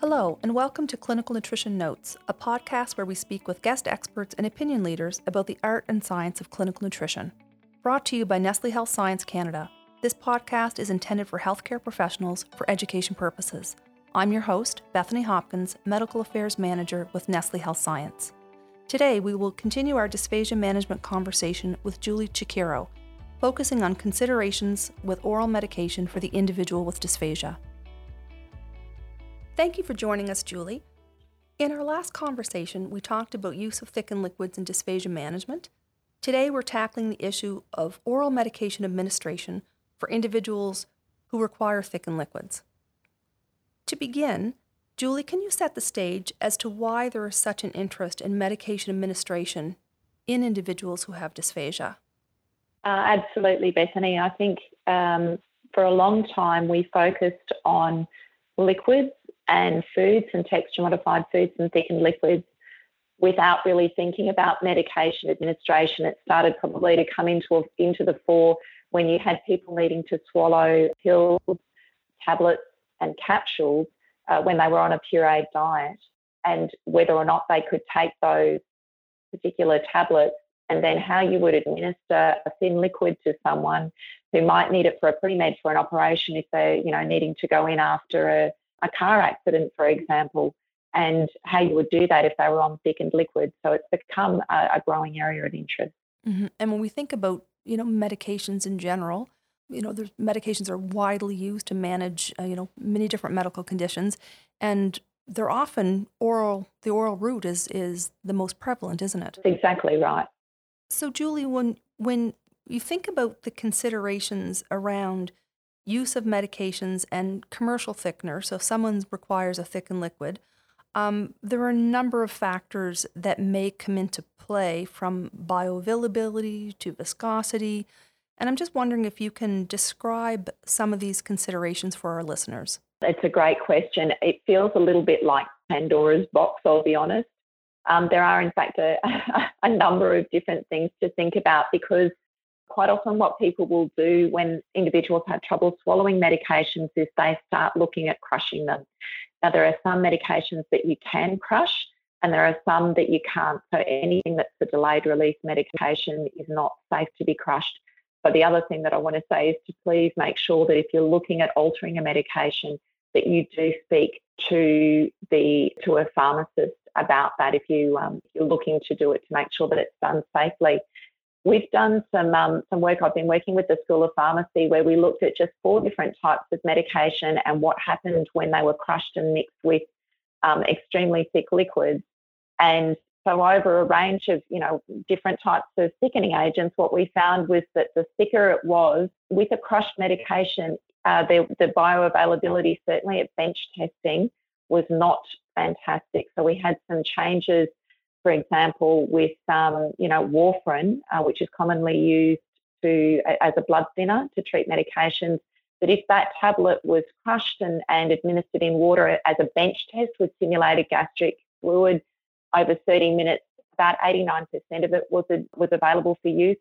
Hello, and welcome to Clinical Nutrition Notes, a podcast where we speak with guest experts and opinion leaders about the art and science of clinical nutrition. Brought to you by Nestle Health Science Canada. This podcast is intended for healthcare professionals for education purposes. I'm your host, Bethany Hopkins, Medical Affairs Manager with Nestle Health Science. Today, we will continue our dysphagia management conversation with Julie Cichero, focusing on considerations with oral medication for the individual with dysphagia. Thank you for joining us, Julie. In our last conversation, we talked about use of thickened liquids in dysphagia management. Today, we're tackling the issue of oral medication administration for individuals who require thickened liquids. To begin, Julie, can you set the stage as to why there is such an interest in medication administration in individuals who have dysphagia? Uh, absolutely, Bethany. I think um, for a long time we focused on liquids and foods and texture modified foods and thickened liquids without really thinking about medication administration. It started probably to come into, into the fore when you had people needing to swallow pills, tablets, and capsules uh, when they were on a pureed diet, and whether or not they could take those particular tablets, and then how you would administer a thin liquid to someone who might need it for a pre-med for an operation if they're, you know, needing to go in after a a car accident, for example, and how you would do that if they were on thickened liquids. So it's become a, a growing area of interest. Mm-hmm. And when we think about, you know, medications in general, you know, there's medications are widely used to manage, uh, you know, many different medical conditions, and they're often oral. The oral route is is the most prevalent, isn't it? exactly right. So, Julie, when when you think about the considerations around use of medications and commercial thickener. So, if someone requires a thickened liquid, um, there are a number of factors that may come into play from bioavailability to viscosity. And I'm just wondering if you can describe some of these considerations for our listeners. It's a great question. It feels a little bit like Pandora's box, I'll be honest. Um, there are, in fact, a, a number of different things to think about because quite often what people will do when individuals have trouble swallowing medications is they start looking at crushing them. Now, there are some medications that you can crush, and there are some that you can't. So, anything that's a delayed release medication is not safe to be crushed. But the other thing that I want to say is to please make sure that if you're looking at altering a medication, that you do speak to the to a pharmacist about that if you um, you're looking to do it to make sure that it's done safely. We've done some um, some work. I've been working with the School of Pharmacy where we looked at just four different types of medication and what happened when they were crushed and mixed with um, extremely thick liquids. And so over a range of you know different types of thickening agents, what we found was that the thicker it was with a crushed medication, uh, the, the bioavailability certainly at bench testing was not fantastic. So we had some changes for example, with um, you know warfarin, uh, which is commonly used to as a blood thinner to treat medications, that if that tablet was crushed and, and administered in water as a bench test with simulated gastric fluid over 30 minutes, about 89% of it was was available for use.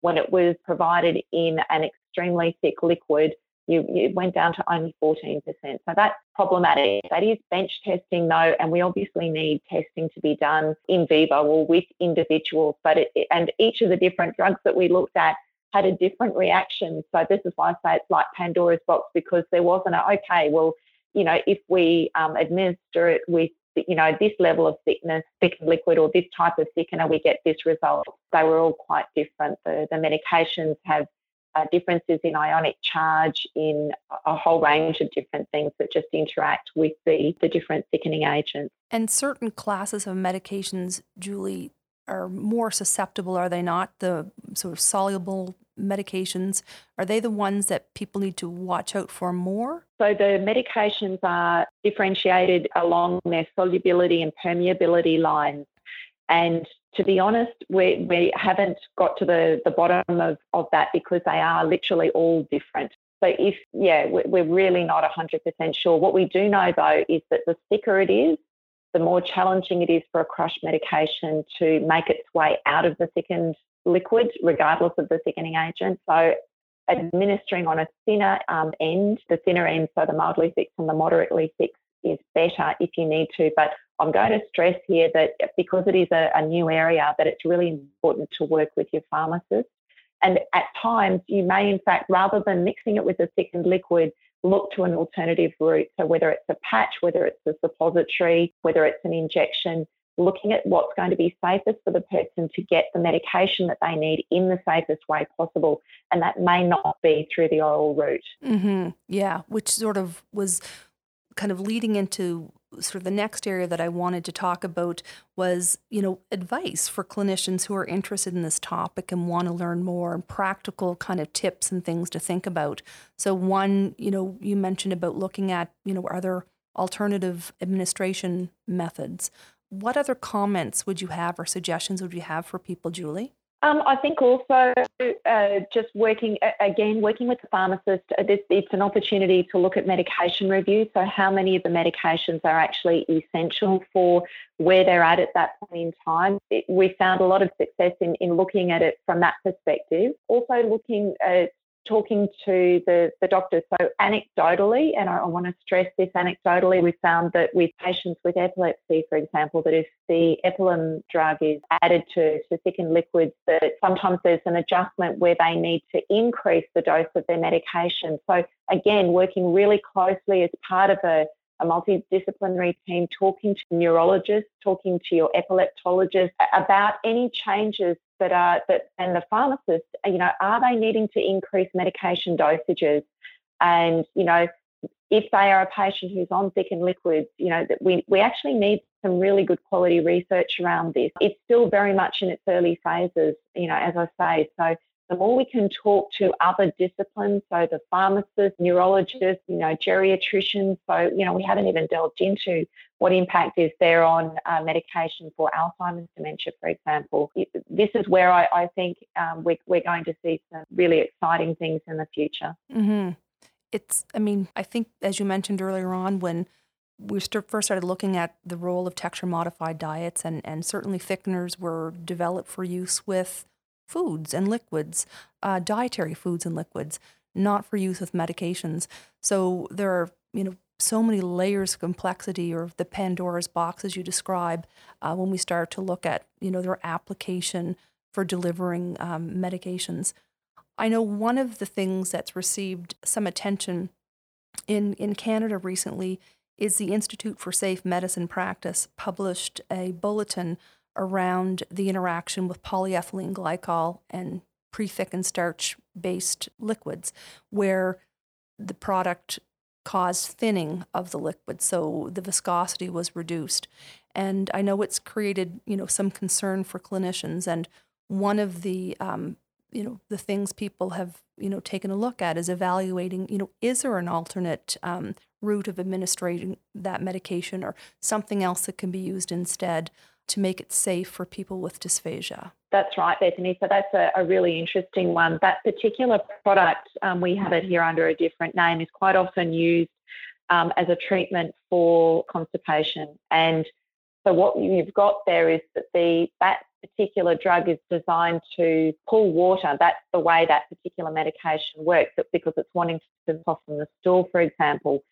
When it was provided in an extremely thick liquid, you, you went down to only 14%. So that's problematic. That is bench testing, though, and we obviously need testing to be done in vivo or with individuals. But it, and each of the different drugs that we looked at had a different reaction. So this is why I say it's like Pandora's box because there wasn't a okay, well, you know, if we um, administer it with you know this level of thickness, thickened liquid, or this type of thickener, we get this result. They were all quite different. The, the medications have uh, differences in ionic charge, in a whole range of different things that just interact with the, the different thickening agents. And certain classes of medications, Julie, are more susceptible, are they not? The sort of soluble medications, are they the ones that people need to watch out for more? So the medications are differentiated along their solubility and permeability lines. And to be honest, we, we haven't got to the, the bottom of, of that because they are literally all different. So if, yeah, we're really not 100% sure. What we do know though is that the thicker it is, the more challenging it is for a crush medication to make its way out of the thickened liquid, regardless of the thickening agent. So administering on a thinner um, end, the thinner end, so the mildly thick and the moderately thick is better if you need to. But I'm going to stress here that because it is a, a new area, that it's really important to work with your pharmacist. And at times, you may, in fact, rather than mixing it with a thickened liquid, look to an alternative route. So whether it's a patch, whether it's a suppository, whether it's an injection, looking at what's going to be safest for the person to get the medication that they need in the safest way possible. And that may not be through the oral route. Mm-hmm. Yeah, which sort of was kind of leading into sort of the next area that I wanted to talk about was, you know, advice for clinicians who are interested in this topic and want to learn more and practical kind of tips and things to think about. So one, you know, you mentioned about looking at, you know, are there alternative administration methods? What other comments would you have or suggestions would you have for people, Julie? Um, I think also uh, just working again, working with the pharmacist. Uh, it's an opportunity to look at medication review. So, how many of the medications are actually essential for where they're at at that point in time? It, we found a lot of success in, in looking at it from that perspective. Also, looking at talking to the, the doctors. So, anecdotally, and I, I, want to stress this anecdotally, we found that with patients with epilepsy, for example, that if the Epilim drug is added to, to thickened liquids, that sometimes there's an adjustment where they need to increase the dose of their medication. So, again, working really closely as part of a a multidisciplinary team talking to neurologists, talking to your epileptologist about any changes that are that and the pharmacist, you know, are they needing to increase medication dosages? And, you know, if they are a patient who's on thickened liquids, you know, that we, we actually need some really good quality research around this. It's still very much in its early phases, you know, as I say. So the more we can talk to other disciplines, so the pharmacists, neurologists, you know, geriatricians. So, you know, we haven't even delved into what impact is there on uh, medication for Alzheimer's dementia, for example. This is where I, I think um, we're, we're going to see some really exciting things in the future. Mm-hmm. It's, I mean, I think as you mentioned earlier on, when we first started looking at the role of texture modified diets, and, and certainly thickeners were developed for use with foods and liquids, uh, dietary foods and liquids, not for use with medications. So there are, you know, so many layers of complexity or the Pandora's box as you describe uh, when we start to look at, you know, their application for delivering um, medications. I know one of the things that's received some attention in, in Canada recently is the Institute for Safe Medicine Practice published a bulletin around the interaction with polyethylene glycol and pre-thickened starch-based liquids, where the product caused thinning of the liquid, so the viscosity was reduced. And I know it's created, you know, some concern for clinicians. And one of the, um, you know, the things people have, you know, taken a look at is evaluating, you know, is there an alternate um, route of administering that medication or something else that can be used instead to make it safe for people with dysphagia. That's right, Bethany. So that's a, a really interesting one. That particular product, um, we have it here under a different name, is quite often used um, as a treatment for constipation. And so what you've got there is that the that particular drug is designed to pull water. That's the way that particular medication works, It's because it's wanting to soften the stool, for example.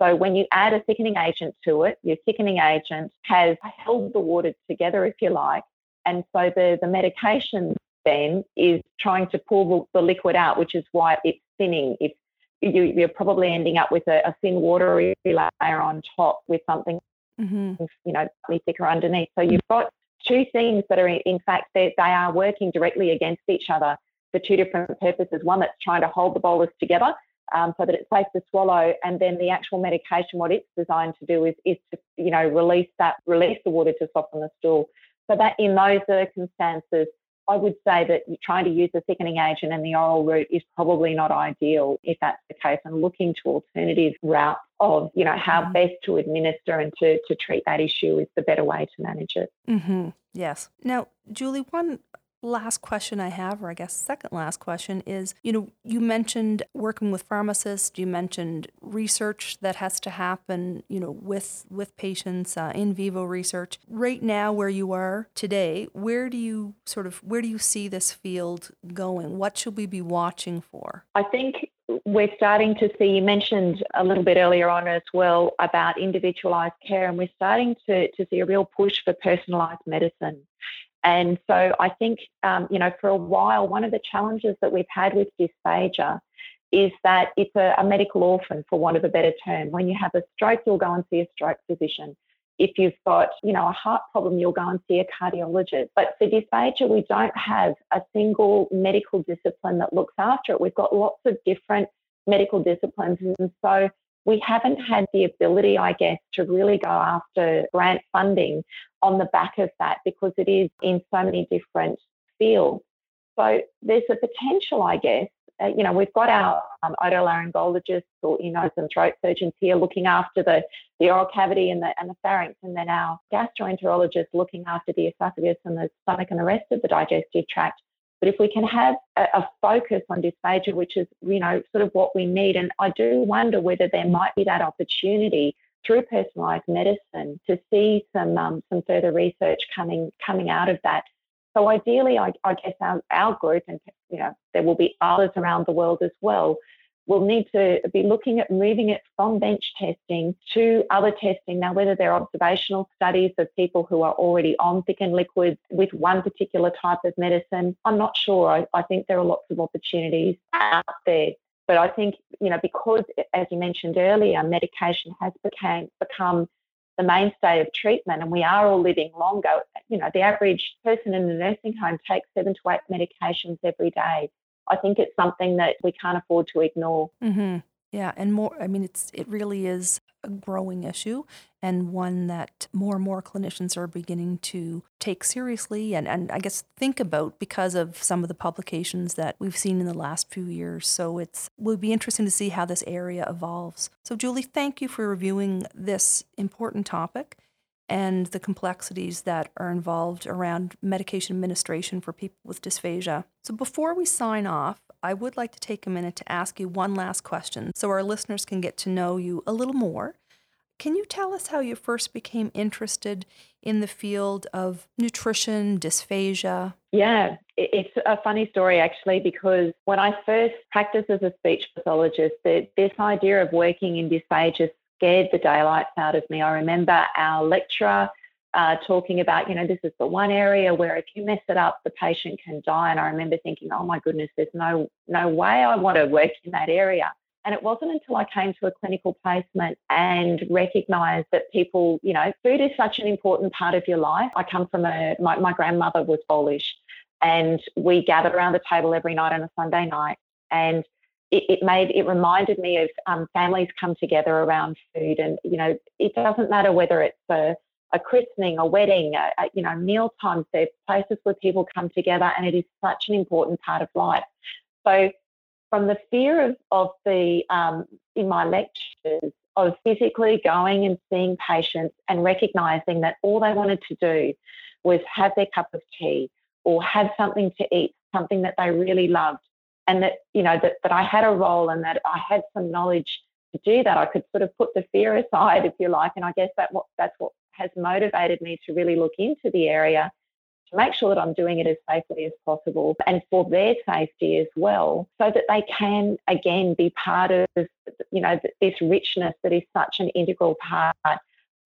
So when you add a thickening agent to it, your thickening agent has held the water together, if you like. And so the, the medication then is trying to pull the, the liquid out, which is why it's thinning. If you, you're probably ending up with a, a thin watery layer on top with something, mm-hmm. you know, slightly thicker underneath. So you've got two things that are, in fact, they, they are working directly against each other for two different purposes. One that's trying to hold the bolus together, um, so that it's safe to swallow. And then the actual medication, what it's designed to do is, is to, you know, release that, release the water to soften the stool. So that in those circumstances, I would say that trying to use a thickening agent in the oral route is probably not ideal if that's the case, and looking to alternative routes of, you know, how mm-hmm. best to administer and to, to treat that issue is the better way to manage it. Mm-hmm. Yes. Now, Julie, one last question I have, or I guess second last question, is you know, you mentioned working with pharmacists, you mentioned research that has to happen, you know, with with patients, uh, in vivo research. Right now, where you are today, where do you sort of where do you see this field going? What should we be watching for? I think we're starting to see, you mentioned a little bit earlier on as well about individualised care, and we're starting to, to see a real push for personalised medicine. And so I think, um, you know, for a while, one of the challenges that we've had with dysphagia is that it's a, a, medical orphan, for want of a better term. When you have a stroke, you'll go and see a stroke physician. If you've got, you know, a heart problem, you'll go and see a cardiologist. But for dysphagia, we don't have a single medical discipline that looks after it. We've got lots of different medical disciplines. And so we haven't had the ability, I guess, to really go after grant funding on the back of that because it is in so many different fields. So there's a potential, I guess. Uh, you know, we've got our um, otolaryngologists or ear, nose and throat surgeons here looking after the, the oral cavity and the, and the pharynx, and then our gastroenterologists looking after the esophagus and the stomach and the rest of the digestive tract. But if we can have a, a, focus on dysphagia, which is, you know, sort of what we need, and I do wonder whether there might be that opportunity through personalised medicine to see some um, some further research coming coming out of that. So ideally, I, I guess our, our group, and you know, there will be others around the world as well, we'll need to be looking at moving it from bench testing to other testing. Now, whether they're observational studies of people who are already on thickened liquids with one particular type of medicine, I'm not sure. I, I think there are lots of opportunities out there. But I think, you know, because, as you mentioned earlier, medication has became, become the mainstay of treatment and we are all living longer, you know, the average person in the nursing home takes seven to eight medications every day. I think it's something that we can't afford to ignore. Mm-hmm. Yeah, and more. I mean, it's it really is a growing issue and one that more and more clinicians are beginning to take seriously and, and I guess think about because of some of the publications that we've seen in the last few years. So it's will be interesting to see how this area evolves. So Julie, thank you for reviewing this important topic and the complexities that are involved around medication administration for people with dysphagia. So, before we sign off, I would like to take a minute to ask you one last question so our listeners can get to know you a little more. Can you tell us how you first became interested in the field of nutrition, dysphagia? Yeah, it's a funny story actually because when I first practiced as a speech pathologist, this idea of working in dysphagia scared the daylights out of me. I remember our lecturer uh, talking about, you know, this is the one area where if you mess it up, the patient can die. And I remember thinking, oh my goodness, there's no no way I want to work in that area. And it wasn't until I came to a clinical placement and recognized that people, you know, food is such an important part of your life. I come from a, my, my grandmother was Polish and we gathered around the table every night on a Sunday night. And it, it, made it reminded me of um, families come together around food, and you know it doesn't matter whether it's a, a christening, a wedding, a, a, you know meal times. There's places where people come together, and it is such an important part of life. So, from the fear of of the um, in my lectures of physically going and seeing patients and recognizing that all they wanted to do was have their cup of tea or have something to eat, something that they really loved and that you know that, that I had a role and that I had some knowledge to do that. I could sort of put the fear aside, if you like, and I guess that what that's what has motivated me to really look into the area to make sure that I'm doing it as safely as possible and for their safety as well, so that they can again be part of you know this richness that is such an integral part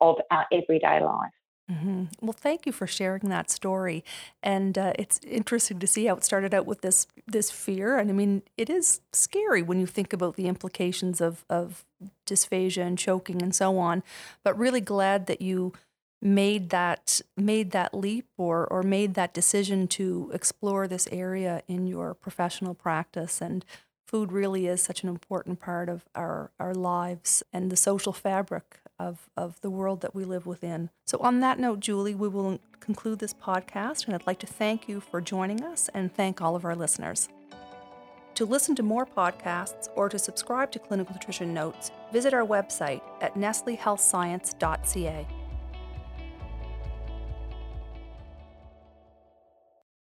of our everyday life. Mm-hmm. Well, thank you for sharing that story, and uh, it's interesting to see how it started out with this this fear. And I mean, it is scary when you think about the implications of of dysphagia and choking and so on. But really glad that you made that made that leap or or made that decision to explore this area in your professional practice and food really is such an important part of our, our lives and the social fabric of, of the world that we live within. So, on that note, Julie, we will conclude this podcast, and I'd like to thank you for joining us and thank all of our listeners. To listen to more podcasts or to subscribe to Clinical Nutrition Notes, visit our website at nestlehealthscience.ca.